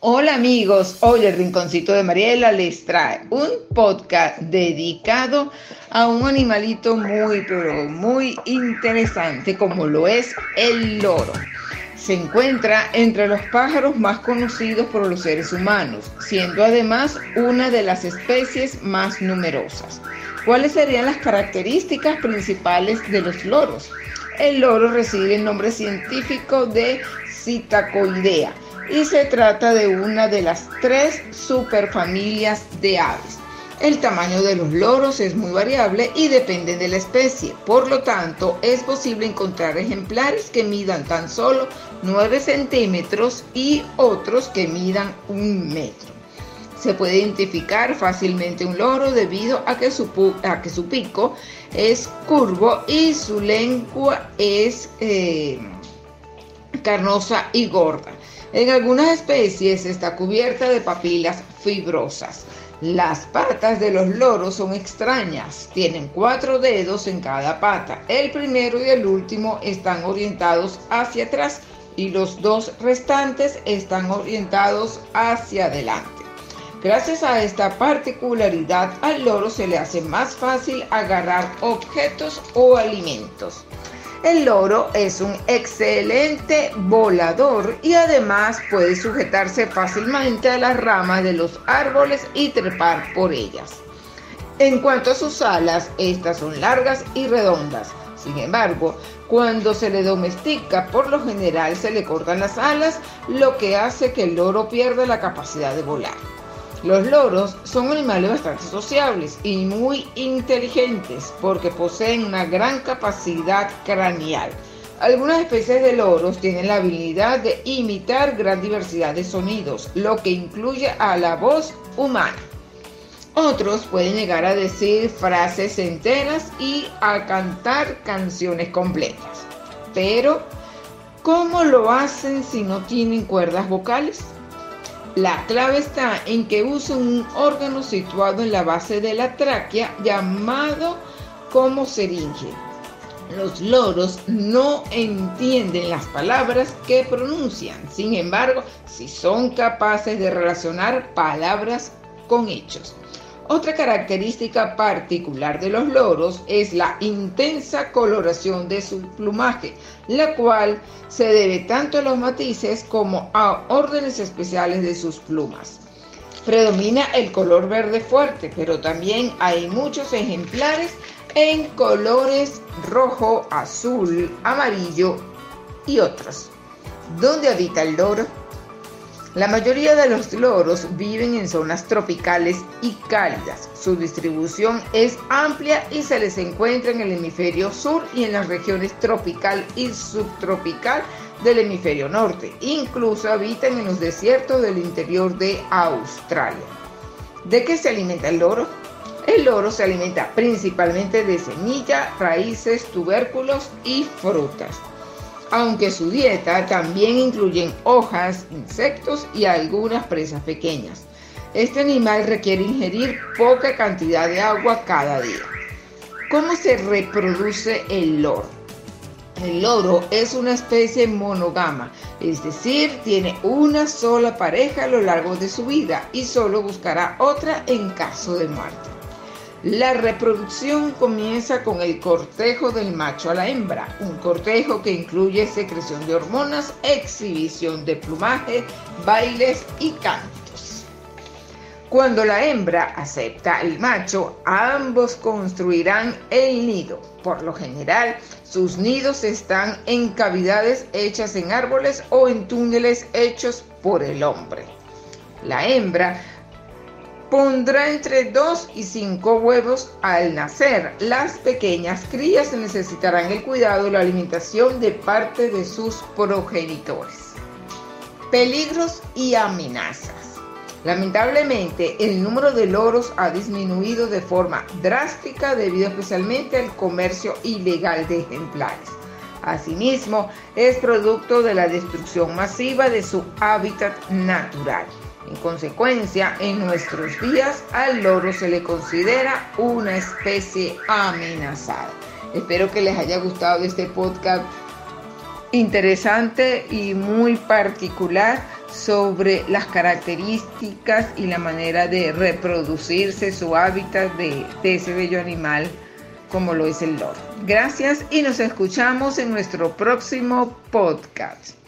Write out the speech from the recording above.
Hola amigos, hoy el Rinconcito de Mariela les trae un podcast dedicado a un animalito muy, pero muy interesante como lo es el loro. Se encuentra entre los pájaros más conocidos por los seres humanos, siendo además una de las especies más numerosas. ¿Cuáles serían las características principales de los loros? El loro recibe el nombre científico de Citacoidea y se trata de una de las tres superfamilias de aves. El tamaño de los loros es muy variable y depende de la especie, por lo tanto es posible encontrar ejemplares que midan tan solo 9 centímetros y otros que midan un metro. Se puede identificar fácilmente un loro debido a que su, pico es curvo y su lengua es eh, carnosa y gorda. En algunas especies está cubierta de papilas fibrosas. Las patas de los loros son extrañas, tienen cuatro dedos en cada pata. El primero y el último están orientados hacia atrás y los dos restantes están orientados hacia adelante. Gracias a esta particularidad al loro se le hace más fácil agarrar objetos o alimentos. El loro es un excelente volador y además puede sujetarse fácilmente a las ramas de los árboles y trepar por ellas. En cuanto a sus alas, estas son largas y redondas. Sin embargo, cuando se le domestica, por lo general se le cortan las alas, lo que hace que el loro pierda la capacidad de volar. Los loros son animales bastante sociables y muy inteligentes porque poseen una gran capacidad craneal. Algunas especies de loros tienen la habilidad de imitar gran diversidad de sonidos, lo que incluye a la voz humana. Otros pueden llegar a decir frases enteras y a cantar canciones completas. Pero, ¿cómo lo hacen si no tienen cuerdas vocales? La clave está en que usan un órgano situado en la base de la tráquea llamado como seringe. Los loros no entienden las palabras que pronuncian, sin embargo, si son capaces de relacionar palabras con hechos. Otra característica particular de los loros es la intensa coloración de su plumaje, la cual se debe tanto a los matices como a órdenes especiales de sus plumas. Predomina el color verde fuerte, pero también hay muchos ejemplares en colores rojo, azul, amarillo y otros. ¿Dónde habita el loro? La mayoría de los loros viven en zonas tropicales y cálidas. Su distribución es amplia y se les encuentra en el hemisferio sur y en las regiones tropical y subtropical del hemisferio norte. Incluso habitan en los desiertos del interior de Australia. ¿De qué se alimenta el loro? El loro se alimenta principalmente de semillas, raíces, tubérculos y frutas aunque su dieta también incluye hojas, insectos y algunas presas pequeñas. Este animal requiere ingerir poca cantidad de agua cada día. ¿Cómo se reproduce el loro? El loro es una especie monógama, es decir, tiene una sola pareja a lo largo de su vida y solo buscará otra en caso de muerte. La reproducción comienza con el cortejo del macho a la hembra, un cortejo que incluye secreción de hormonas, exhibición de plumaje, bailes y cantos. Cuando la hembra acepta al macho, ambos construirán el nido. Por lo general, sus nidos están en cavidades hechas en árboles o en túneles hechos por el hombre. La hembra Pondrá entre 2 y 5 huevos al nacer. Las pequeñas crías necesitarán el cuidado y la alimentación de parte de sus progenitores. Peligros y amenazas. Lamentablemente, el número de loros ha disminuido de forma drástica debido especialmente al comercio ilegal de ejemplares. Asimismo, es producto de la destrucción masiva de su hábitat natural. En consecuencia, en nuestros días al loro se le considera una especie amenazada. Espero que les haya gustado este podcast interesante y muy particular sobre las características y la manera de reproducirse, su hábitat de, de ese bello animal como lo es el loro. Gracias y nos escuchamos en nuestro próximo podcast.